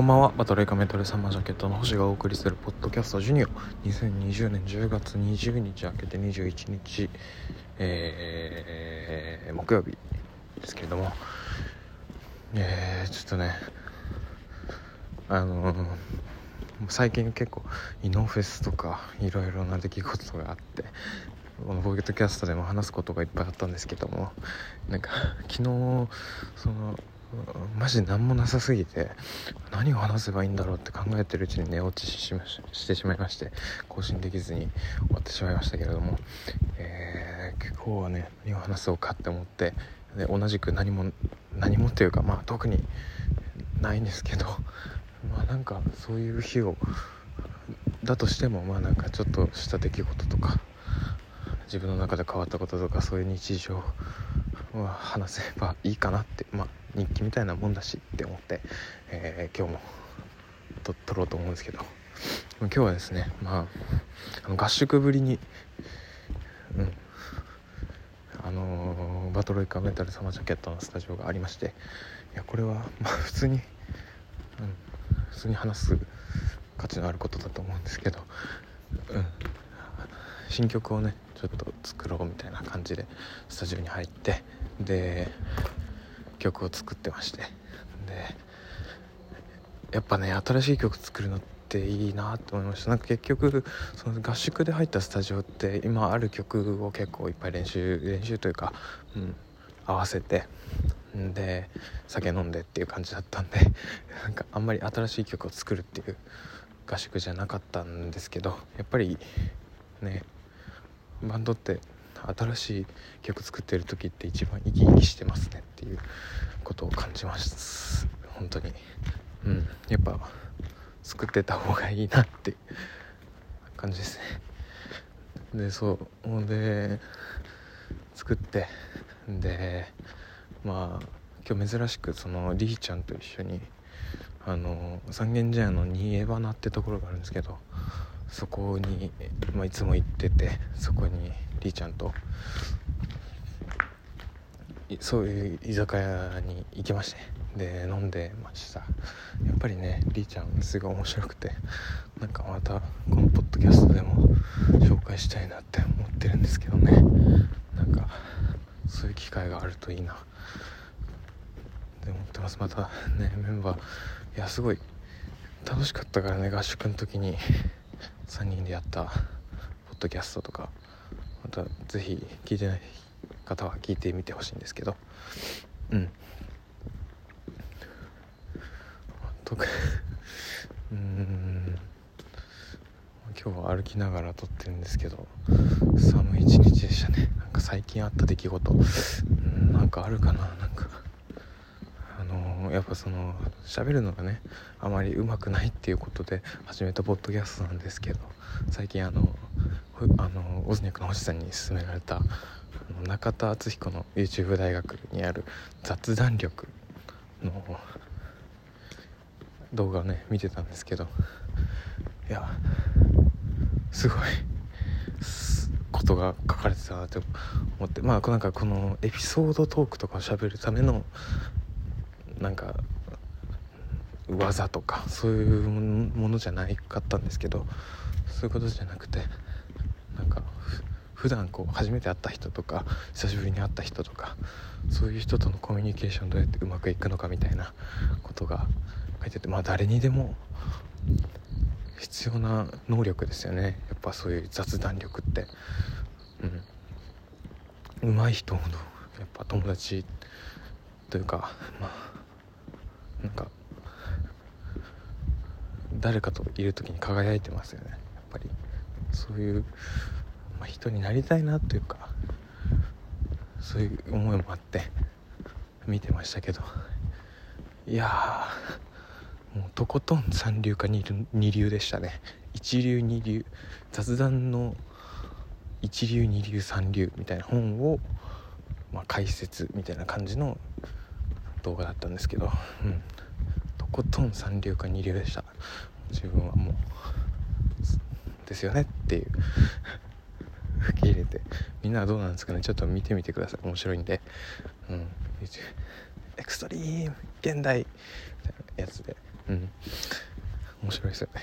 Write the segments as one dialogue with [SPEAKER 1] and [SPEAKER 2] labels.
[SPEAKER 1] こんばんは。バトルエカメトルサマージャケットの星がお送りするポッドキャストジュニオ2020年10月20日明けて21日、えー、木曜日ですけれども。えー、ちょっとね。あのー、最近結構イノフェスとかいろいろな出来事があってこのポケットキャストでも話すことがいっぱいあったんですけども。なんか昨日そのマジ何もなさすぎて何を話せばいいんだろうって考えてるうちに寝落ちしてしまいまして更新できずに終わってしまいましたけれども、えー、今日はね何を話そうかって思ってで同じく何も何もっていうかまあ特にないんですけど まあなんかそういう日をだとしてもまあなんかちょっとした出来事とか自分の中で変わったこととかそういう日常は話せばいいかなってまあ日記みたいなもんだしって思って、えー、今日もと撮ろうと思うんですけど。今日はですねまああの合宿ぶりにうん。あのー、バトロイカメタルサマージャケットのスタジオがありましていやこれはまあ普通に、うん、普通に話す価値のあることだと思うんですけど、うん、新曲をねちょっと作ろうみたいな感じでスタジオに入ってで曲を作ってまして。でやっぱね新しい曲作るのっていいなと思いました。なんか結局その合宿で入ったスタジオって今ある曲を結構いっぱい練習練習というか、うん、合わせてで酒飲んでっていう感じだったんでなんかあんまり新しい曲を作るっていう合宿じゃなかったんですけどやっぱりねバンドって新しい曲作ってる時って一番生き生きしてますねっていうことを感じます。本当に。うん。やっぱ作ってた方がいいなって感じですね。でそう。で作って。でまあ今日珍しくそのりーちゃんと一緒にあの三軒茶屋の新江花ってところがあるんですけどそこに、まあ、いつも行っててそこにりーちゃんとそういう居酒屋に行きましてで飲んでました。やっぱりねりーちゃんすごい面白くてなんかまたこのポッドキャストでも紹介したいなって思ってるんですけどね。なんかそういう機会があるといいな。って思ってます。またねメンバーいやすごい楽しかったからね合宿の時に。3人でやったポッドキャストとかまた是非聞いてない方は聞いてみてほしいんですけど。うん。特 うん。今日は歩きながら撮ってるんですけど寒い一日でしたね。なんか最近あった出来事。うんなんかあるかななんか。やっぱその喋るのがねあまりうまくないっていうことで始めたポッドキャストなんですけど最近あのあのオズニャクの星さんに勧められた中田敦彦の YouTube 大学にある雑談力の動画をね見てたんですけどいやすごいことが書かれてたなって思ってまあなんかこのエピソードトークとかを喋るためのなんか技とかそういうものじゃないかったんですけどそういうことじゃなくてなんか普段こう初めて会った人とか久しぶりに会った人とかそういう人とのコミュニケーションどうやってうまくいくのかみたいなことが書いててまあ誰にでも必要な能力ですよね。やっぱそういう雑談力って。うん。上手い人ほどやっぱ友達というかまあなんか誰かといる時に輝いてますよね。やっぱり。そういう、まあ、人になりたいなというかそういう思いもあって見てましたけど。いやもうとことん三流か二流でしたね。一流二流雑談の一流二流三流みたいな本を、まあ、解説みたいな感じの動画だったんですけど、うん、ことん三流か二流でした。自分はもうですよねっていう。受け入れて。みんなはどうなんですかね。ちょっと見てみてください。面白いんで。うん。エクストリーム現代。みたいなやつで。うん。面白いですよね。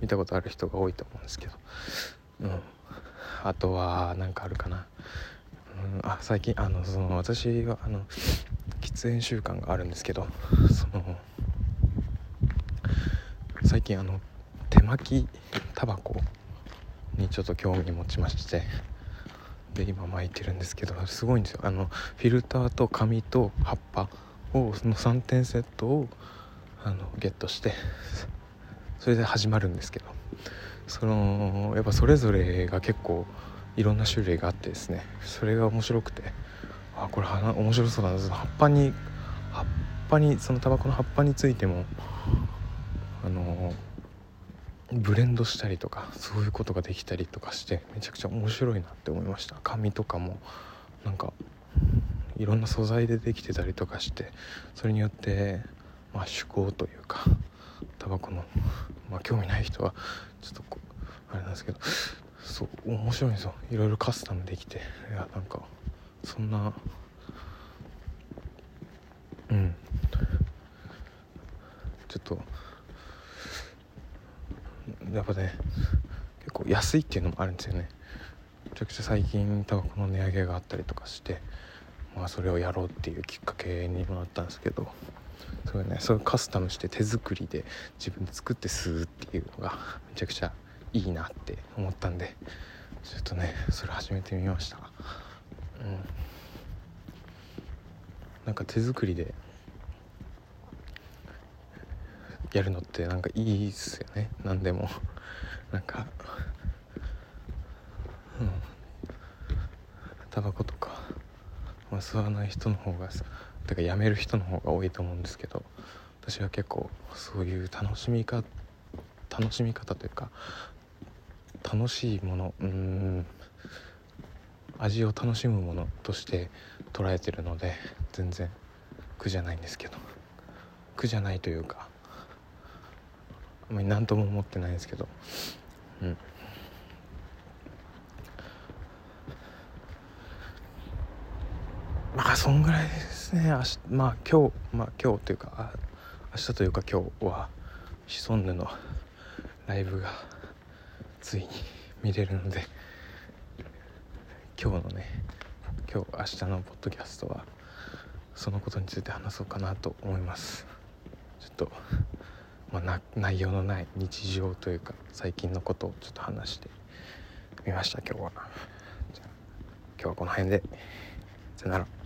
[SPEAKER 1] 見たことある人が多いと思うんですけど。うん。あとは何かあるかな、うん、あ最近あのその私はあの喫煙習慣があるんですけど。その最近あの手巻きタバコにちょっと興味持ちましてで今巻いてるんですけどすごいんですよ。あのフィルターと紙と葉っぱをその3点セットをあのゲットしてそれで始まるんですけどそのやっぱそれぞれが結構いろんな種類があってですねそれが面白くてあこれ面白そうだな。葉っぱに葉っぱにそのタバコの葉っぱについてもブレンドしたりとかそういうことができたりとかしてめちゃくちゃ面白いなって思いました。紙とかもなんかいろんな素材でできてたりとかしてそれによってまあ趣向というかタバコの、まあ、興味ない人はちょっとこうあれなんですけどそう面白いんですよ。いろいろカスタムできていやなんかそんなうん。ちょっとやっぱね結構安いっていうのもあるんですよね。めちゃくちゃ最近タバコの値上げがあったりとかしてまあそれをやろうっていうきっかけにもなったんですけどそれねそれカスタムして手作りで自分で作って吸うっていうのがめちゃくちゃいいなって思ったんでちょっとねそれ始めてみました。うん。なんか手作りでやるのってなんかいいっすよね。何でも。なんか。うん。タバコとか、まあ、吸わない人の方がてかやめる人の方が多いと思うんですけど私は結構そういう楽しみか楽しみ方というか楽しいものうん。味を楽しむものとして捉えてるので全然苦じゃないんですけど。苦じゃないというかあんまり何とも思ってないんですけど。うん。まあそんぐらいですね。明日まあ今日まあ今日というか明日というか今日はシソンヌのライブがついに見れるので今日のね今日明日のポッドキャストはそのことについて話そうかなと思います。ちょっとまあ、内容のない日常というか最近のことをちょっと話してみました今日は。じゃあ今日はこの辺で。さよなら。